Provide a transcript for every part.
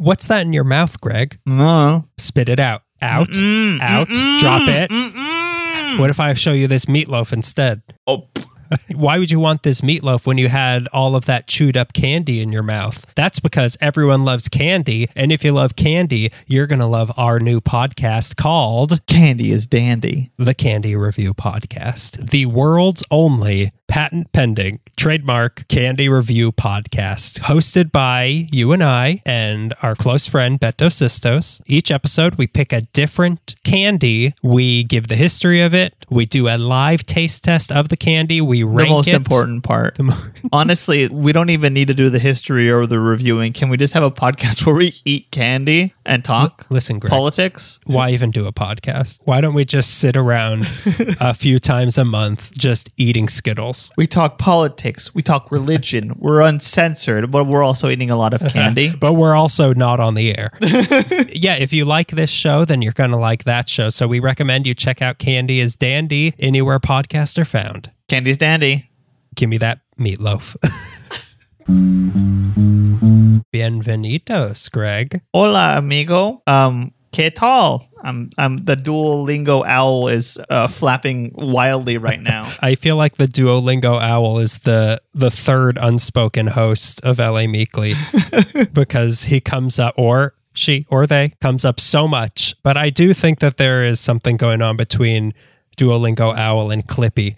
What's that in your mouth, Greg? No. Spit it out. Out. Mm-mm, out. mm-mm, Drop it. mm-mm. What if I show you this meatloaf instead? Oh. Why would you want this meatloaf when you had all of that chewed up candy in your mouth? That's because everyone loves candy. And if you love candy, you're going to love our new podcast called candy is dandy. The Candy Review Podcast, the world's only patent pending trademark candy review podcast hosted by you and I and our close friend Beto Sistos. Each episode, we pick a different candy. We give the history of it. We do a live taste test of the candy. We The most it. important part. Mo- Honestly, we don't even need to do the history or the reviewing. Can we just have a podcast where we eat candy and talk Listen, Greg. politics? Why even do a podcast? Why don't we just sit around a few times a month just eating Skittles? We talk politics. We talk religion. we're uncensored, but we're also eating a lot of candy. But we're also not on the air. yeah, if you like this show, then you're going to like that show. So we recommend you check out Candy is Dandy anywhere podcasts are found. Candy's dandy. Give me that meatloaf. Bienvenidos, Greg. Hola, amigo. Um, ¿qué tal? I'm, I'm the Duolingo owl is uh, flapping wildly right now. I feel like the Duolingo owl is the the third unspoken host of LA Meekly because he comes up or she or they comes up so much. But I do think that there is something going on between Duolingo owl and Clippy.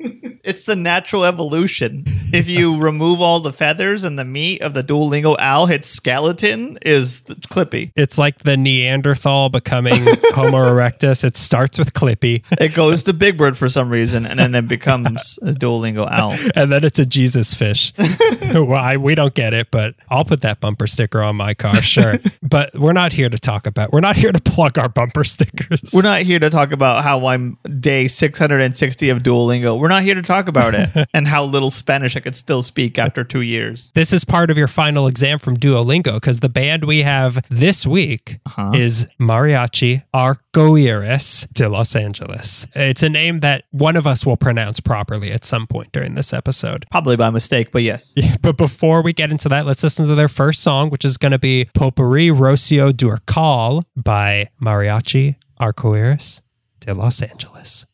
It's the natural evolution. If you remove all the feathers and the meat of the Duolingo owl, its skeleton is the Clippy. It's like the Neanderthal becoming Homo erectus. It starts with Clippy, It goes to Big Bird for some reason, and then it becomes a Duolingo owl. and then it's a Jesus fish. Why we don't get it, but I'll put that bumper sticker on my car, sure. but we're not here to talk about. We're not here to plug our bumper stickers. We're not here to talk about how I'm day 660 of Duolingo. We're not here to talk about it and how little Spanish I could still speak after two years. This is part of your final exam from Duolingo because the band we have this week Uh-huh. is Mariachi Arcoiris de Los Angeles. It's a name that one of us will pronounce properly at some point during this episode. Probably by mistake, but yes. Yeah, but before we get into that, let's listen to their first song, which is going to be Potpourri Rocio Durcal by Mariachi Arcoiris de Los Angeles.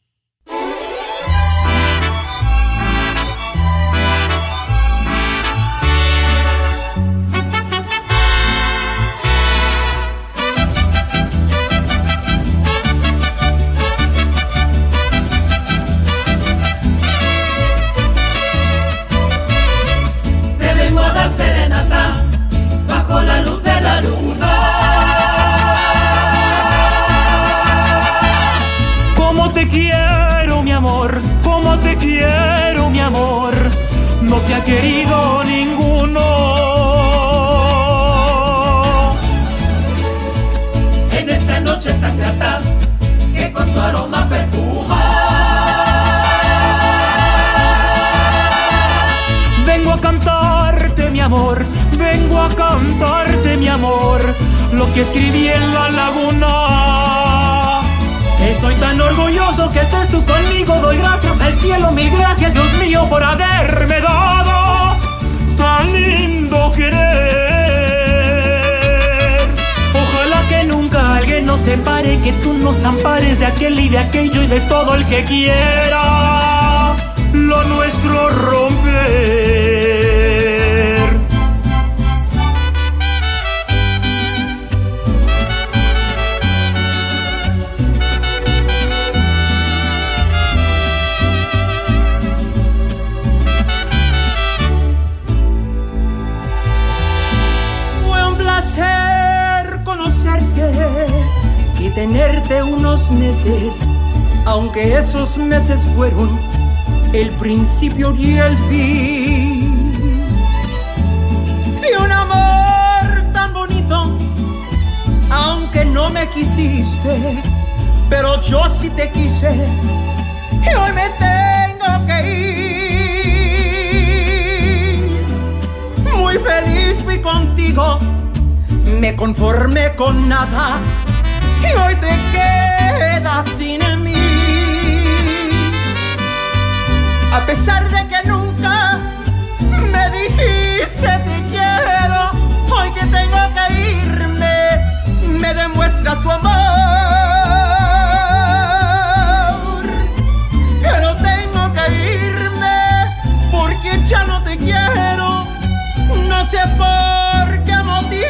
Noche tan grata que con tu aroma perfuma. Vengo a cantarte, mi amor, vengo a cantarte, mi amor, lo que escribí en la laguna. Estoy tan orgulloso que estés tú conmigo, doy gracias al cielo, mil gracias, Dios mío, por haberme dado tan lindo querer. Nos separe, que tú nos ampares de aquel y de aquello y de todo el que quiera lo nuestro romper. Fueron el principio y el fin de un amor tan bonito, aunque no me quisiste, pero yo sí te quise y hoy me tengo que ir. Muy feliz fui contigo, me conformé con nada y hoy te quedas sin mí. A pesar de que nunca me dijiste te quiero, hoy que tengo que irme, me demuestra su amor. Pero tengo que irme porque ya no te quiero, no sé por qué motivo.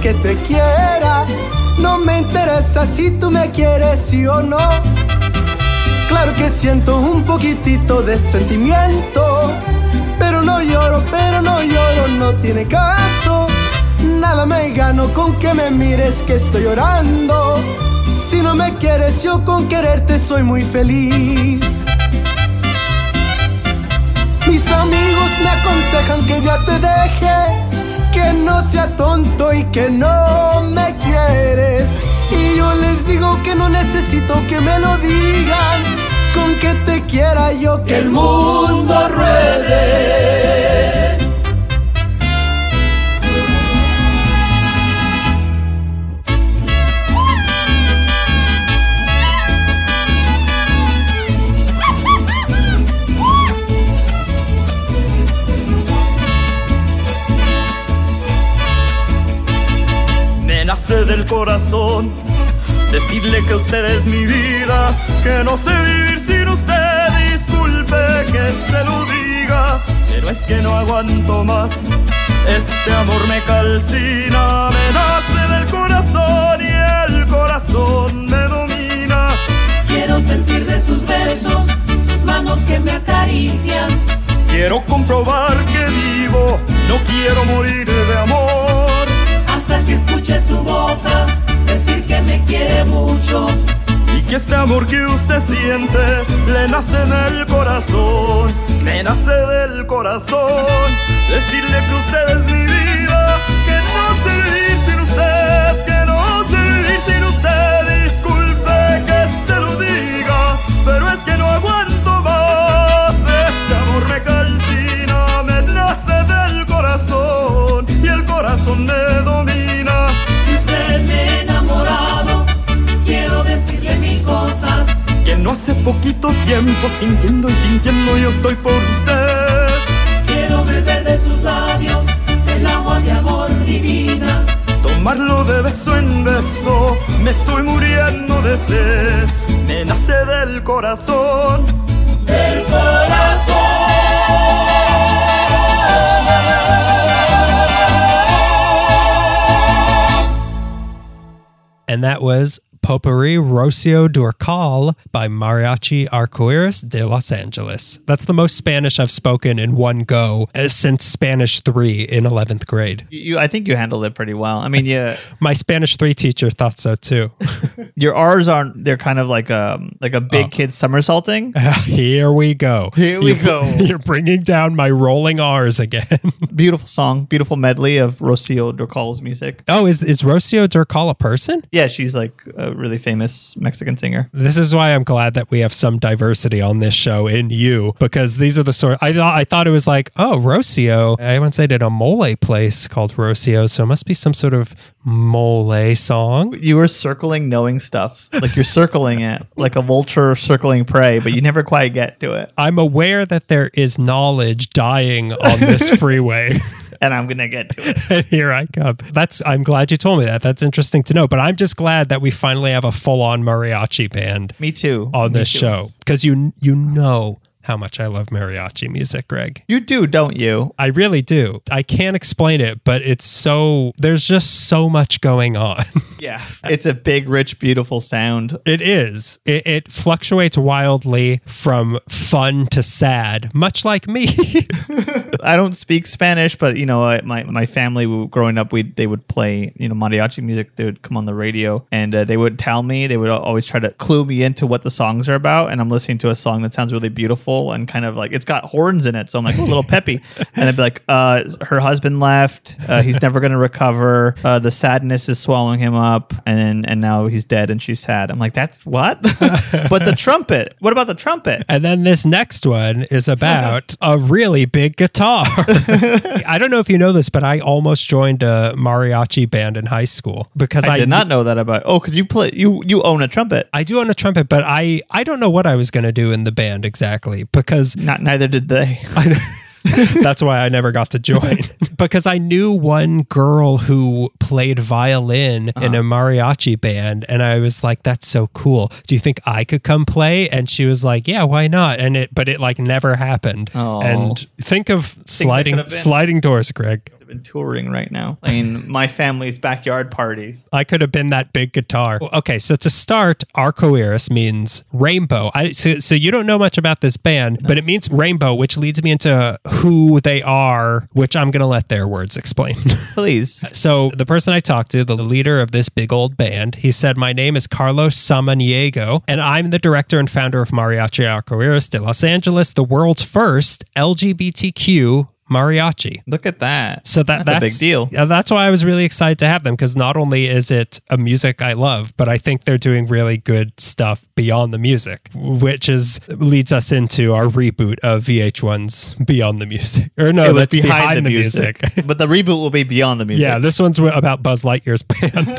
Que te quiera. No me interesa si tú me quieres, sí o no. Claro que siento un poquitito de sentimiento. Pero no lloro, pero no lloro, no tiene caso. Nada me gano con que me mires que estoy llorando. Si no me quieres, yo con quererte soy muy feliz. Mis amigos me aconsejan que ya te deje, que no sea tonto y que no me quieres. Y yo les digo que no necesito que me lo digan, con que te quiera yo que el mundo ruede. Corazón decirle que usted es mi vida, que no sé vivir sin usted. Disculpe que se lo diga, pero es que no aguanto más. Este amor me calcina, me nace del corazón y el corazón me domina. Quiero sentir de sus besos, sus manos que me acarician. Quiero comprobar que vivo, no quiero morir de amor. Hasta que escuche su boca mucho. Y que este amor que usted siente le nace del corazón, me nace del corazón. Decirle que usted es mi vida, que no sé vivir sin usted, que no sé vivir sin usted. Disculpe que se lo diga, pero es que no aguanto más. Este amor me calcina, me nace del corazón y el corazón me poquito tiempo sintiendo y sintiendo yo estoy por usted. Quiero beber de sus labios el agua de amor divina. Tomarlo de beso en beso, me estoy muriendo de sed. Me nace del corazón. Del And that was Potpourri Rocio Durcal by Mariachi Arcoiris de Los Angeles. That's the most Spanish I've spoken in one go uh, since Spanish 3 in 11th grade. You, I think you handled it pretty well. I mean, yeah, My Spanish 3 teacher thought so too. your R's aren't. They're kind of like um like a big kid somersaulting. Here we go. Here we You- go. You're bringing down my rolling R's again. beautiful song, beautiful medley of Rocio Durcal's music. oh, is, is Rocio Durcal a person? Yeah, she's like a really famous Mexican singer. This is why I'm glad that we have some diversity on this show in you because these are the sort I thought I thought it was like, oh, Rocio. I once stayed at a mole place called Rocio, so it must be some sort of mole song. You were circling knowing stuff, like you're circling it, like a vulture circling prey, but you never quite get to it. I'm aware that there is knowledge dying on this freeway. And I'm gonna get to it. here I come. That's I'm glad you told me that. That's interesting to know. But I'm just glad that we finally have a full-on mariachi band Me too. on Me this too. show because you you know how much I love mariachi music, Greg. You do, don't you? I really do. I can't explain it, but it's so there's just so much going on. Yeah. It's a big, rich, beautiful sound. it is. It, it fluctuates wildly from fun to sad, much like me. I don't speak Spanish, but you know, my my family growing up, we they would play you know mariachi music. They would come on the radio, and uh, they would tell me they would always try to clue me into what the songs are about. And I'm listening to a song that sounds really beautiful and kind of like it's got horns in it, so I'm like "Ooh, a little peppy. and I'd be like, uh, her husband left. Uh, he's never going to recover. Uh, the sadness is swallowing him up, and then and now he's dead, and she's sad. I'm like, that's what. but the trumpet. What about the trumpet? And then this next one is about a really big guitar. I don't know if you know this, but I almost joined a mariachi band in high school because I, I did not know that about. Oh, because you play you you own a trumpet. I do own a trumpet, but I I don't know what I was going to do in the band exactly because Not neither did they. that's why I never got to join because I knew one girl who played violin in a uh-huh. mariachi band. And I was like, that's so cool. Do you think I could come play? And she was like, yeah, why not? And it, but it like never happened. Oh. And think of sliding, been. sliding doors, Greg. Been touring right now, playing my family's backyard parties. I could have been that big guitar. Okay, so to start, arcoiris means rainbow. I, so, so you don't know much about this band, but it means rainbow, which leads me into who they are, which I'm going to let their words explain. Please. so the person I talked to, the leader of this big old band, he said, "My name is Carlos Samaniego, and I'm the director and founder of Mariachi Arcoiris de Los Angeles, the world's first LGBTQ." Mariachi. Look at that. So that that's, a big deal. Yeah, that's why I was really excited to have them because not only is it a music I love, but I think they're doing really good stuff beyond the music, which is leads us into our reboot of VH1's Beyond the Music. Or no, that's behind, the, music. but the reboot will be beyond the music. Yeah, this one's about Buzz Lightyear's band.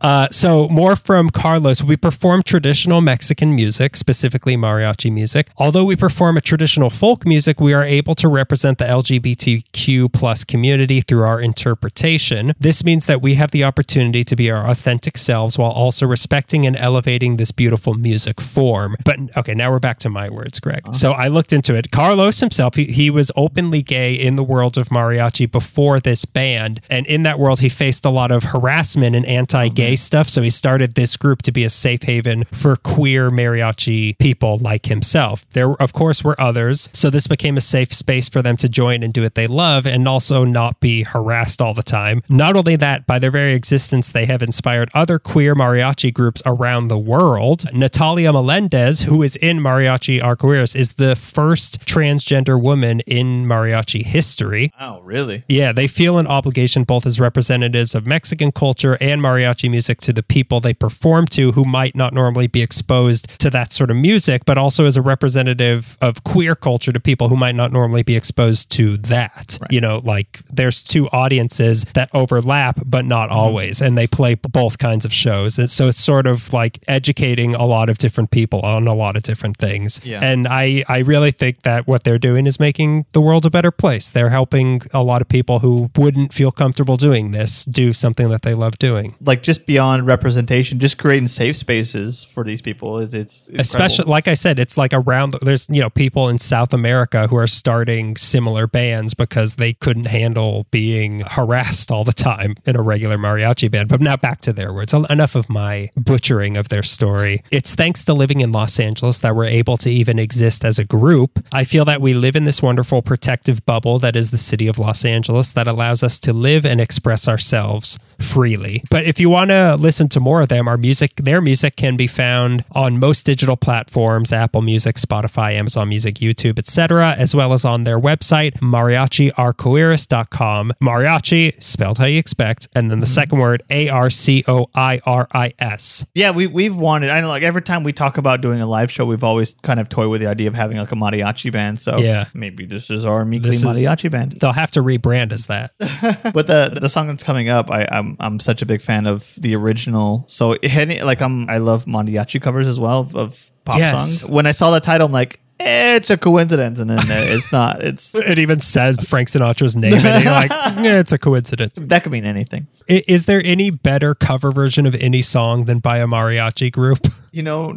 uh, so, more from Carlos. We perform traditional Mexican music, specifically mariachi music. Although we perform a traditional folk music, we are able to represent the LGBTQ plus community through our interpretation. This means that we have the opportunity to be our authentic selves while also respecting and elevating this beautiful music form. But okay, now we're back to my words, Greg. Uh-huh. So I looked into it. Carlos himself, he, he was openly gay in the world of mariachi before this band. And in that world, he faced a lot of harassment and anti gay stuff. So he started this group to be a safe haven for queer mariachi people like himself. There, of course, were others. So this became a safe space for them to join and do what they love and also not be harassed all the time. Not only that, by their very existence, they have inspired other queer mariachi groups around the world. Natalia Melendez, who is in Mariachi Arcoiris, is the first transgender woman in mariachi history. Wow, really? Yeah, they feel an obligation both as representatives of Mexican culture and mariachi music to the people they perform to who might not normally be exposed to that sort of music, but also as a representative of queer culture to people who might not normally be exposed to that. You know, like there's two audiences that overlap, but not Mm-hmm. always, and they play both kinds of shows. And so it's sort of like educating a lot of different people on a lot of different things. Yeah. And I, I really think that what they're doing is making the world a better place. They're helping a lot of people who wouldn't feel comfortable doing this do something that they love doing. Like just beyond representation, just creating safe spaces for these people is it's incredible. Especially, like I said, it's like around, there's, you know, people in South America who are starting similar bands because they couldn't handle being harassed all the time in a regular mariachi band. But now back to their words. Enough of my butchering of their story. It's thanks to living in Los Angeles that we're able to even exist as a group. I feel that we live in this wonderful protective bubble that is the city of Los Angeles that allows us to live and express ourselves freely. But if you want to listen to more of them, our music, their music can be found on most digital platforms, Apple Music, Spotify, Amazon Music, YouTube, etc., as well as on their website, mariachiarcoiris.com. Mariachi, spelled how you expect, and then the mm-hmm. second word, A R C O I R I S. Yeah, we we've wanted. I know, like every time we talk about doing a live show, we've always kind of toyed with the idea of having like a mariachi band. So Yeah. maybe this is our meekly This is- mariachi band. They'll have to rebrand as that. but the the song that's coming up, I, I'm I'm such a big fan of the original. So it like I'm I love mariachi covers as well of, of pop Yes. songs. When I saw that title, I'm like, eh, it's a coincidence, and then it's not. It's It even says Frank Sinatra's name, and you're like, yeah, it's a coincidence. that could mean anything. Is there any better cover version of any song than by a mariachi group? You know,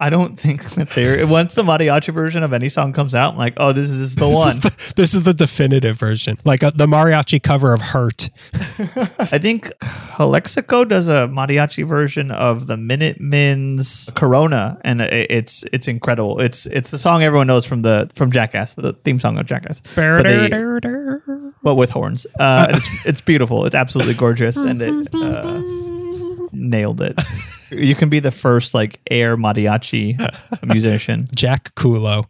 I don't think that there. Once the mariachi version of any song comes out, I'm like, oh, this is the This one. is the, this is the definitive version, like uh the mariachi cover of "Hurt." I think Calexico does a mariachi version of the Minutemen's Corona, and it, it's it's incredible. It's it's the song everyone knows from the from Jackass, the theme song of Jackass, but, they- but with horns. Uh, it's it's beautiful. It's absolutely gorgeous, and it uh, nailed it. You can be the first like air mariachi musician. Jack Kulo.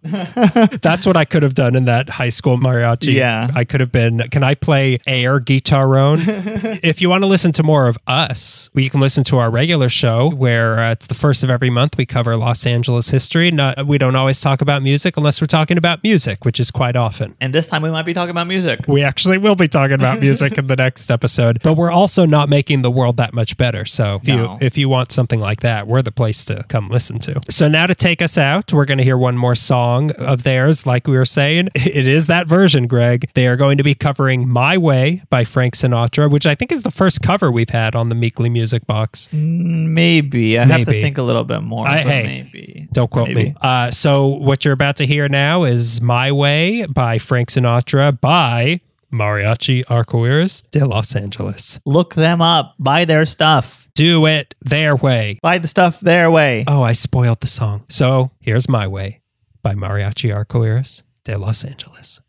That's what I could have done in that high school mariachi. Yeah. I could have been. Can I play air guitarrón? if you want to listen to more of us, you can listen to our regular show where uh, it's the first of every month. We cover Los Angeles history. Not, we don't always talk about music unless we're talking about music, which is quite often. And this time we might be talking about music. We actually will be talking about music in the next episode, but we're also not making the world that much better. So if No. you if you want something anything like that, we're the place to come listen to. So now to take us out, we're going to hear one more song of theirs. Like we were saying, it is that version, Greg. They are going to be covering My Way by Frank Sinatra, which I think is the first cover we've had on the Meekly Music Box. Maybe I have to think a little bit more. I- hey, maybe Don't quote Maybe. me. Uh, so what you're about to hear now is My Way by Frank Sinatra by Mariachi Arcoiris de Los Angeles. Look them up. Buy their stuff. Do it their way. Buy the stuff their way. Oh, I spoiled the song. So here's My Way by Mariachi Arcoiris de Los Angeles.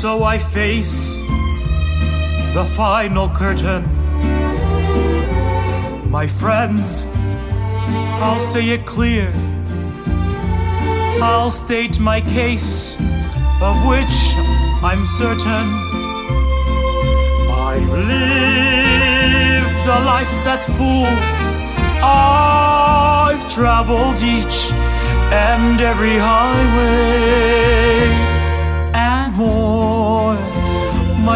So I face the final curtain. My friends, I'll say it clear. I'll state my case, of which I'm certain. I've lived a life that's full. I've traveled each and every highway and more,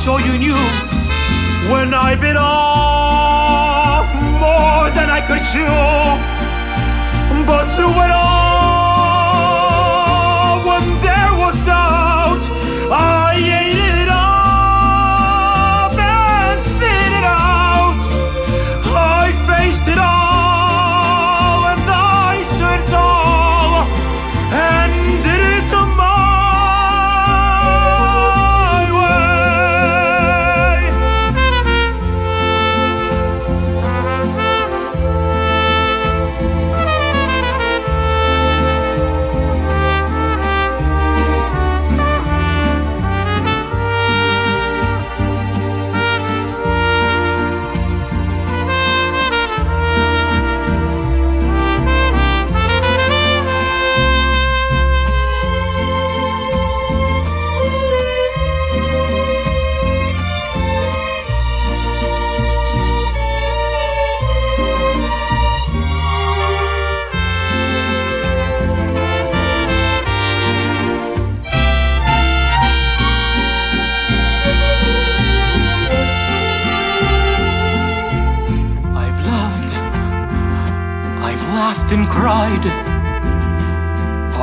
sure you knew when I bit off more than I could chew. But through it all, when there was doubt, I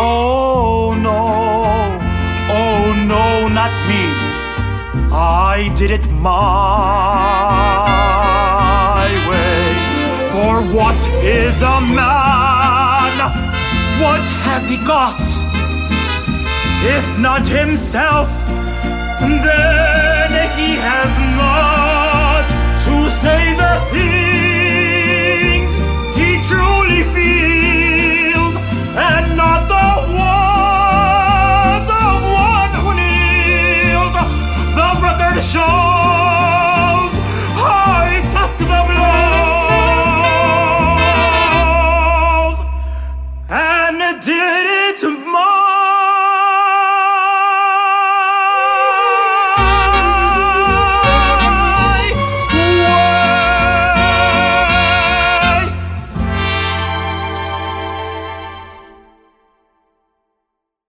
Oh no, oh no, not me. I did it my way. For what is a man? What has he got? If not himself, then he has not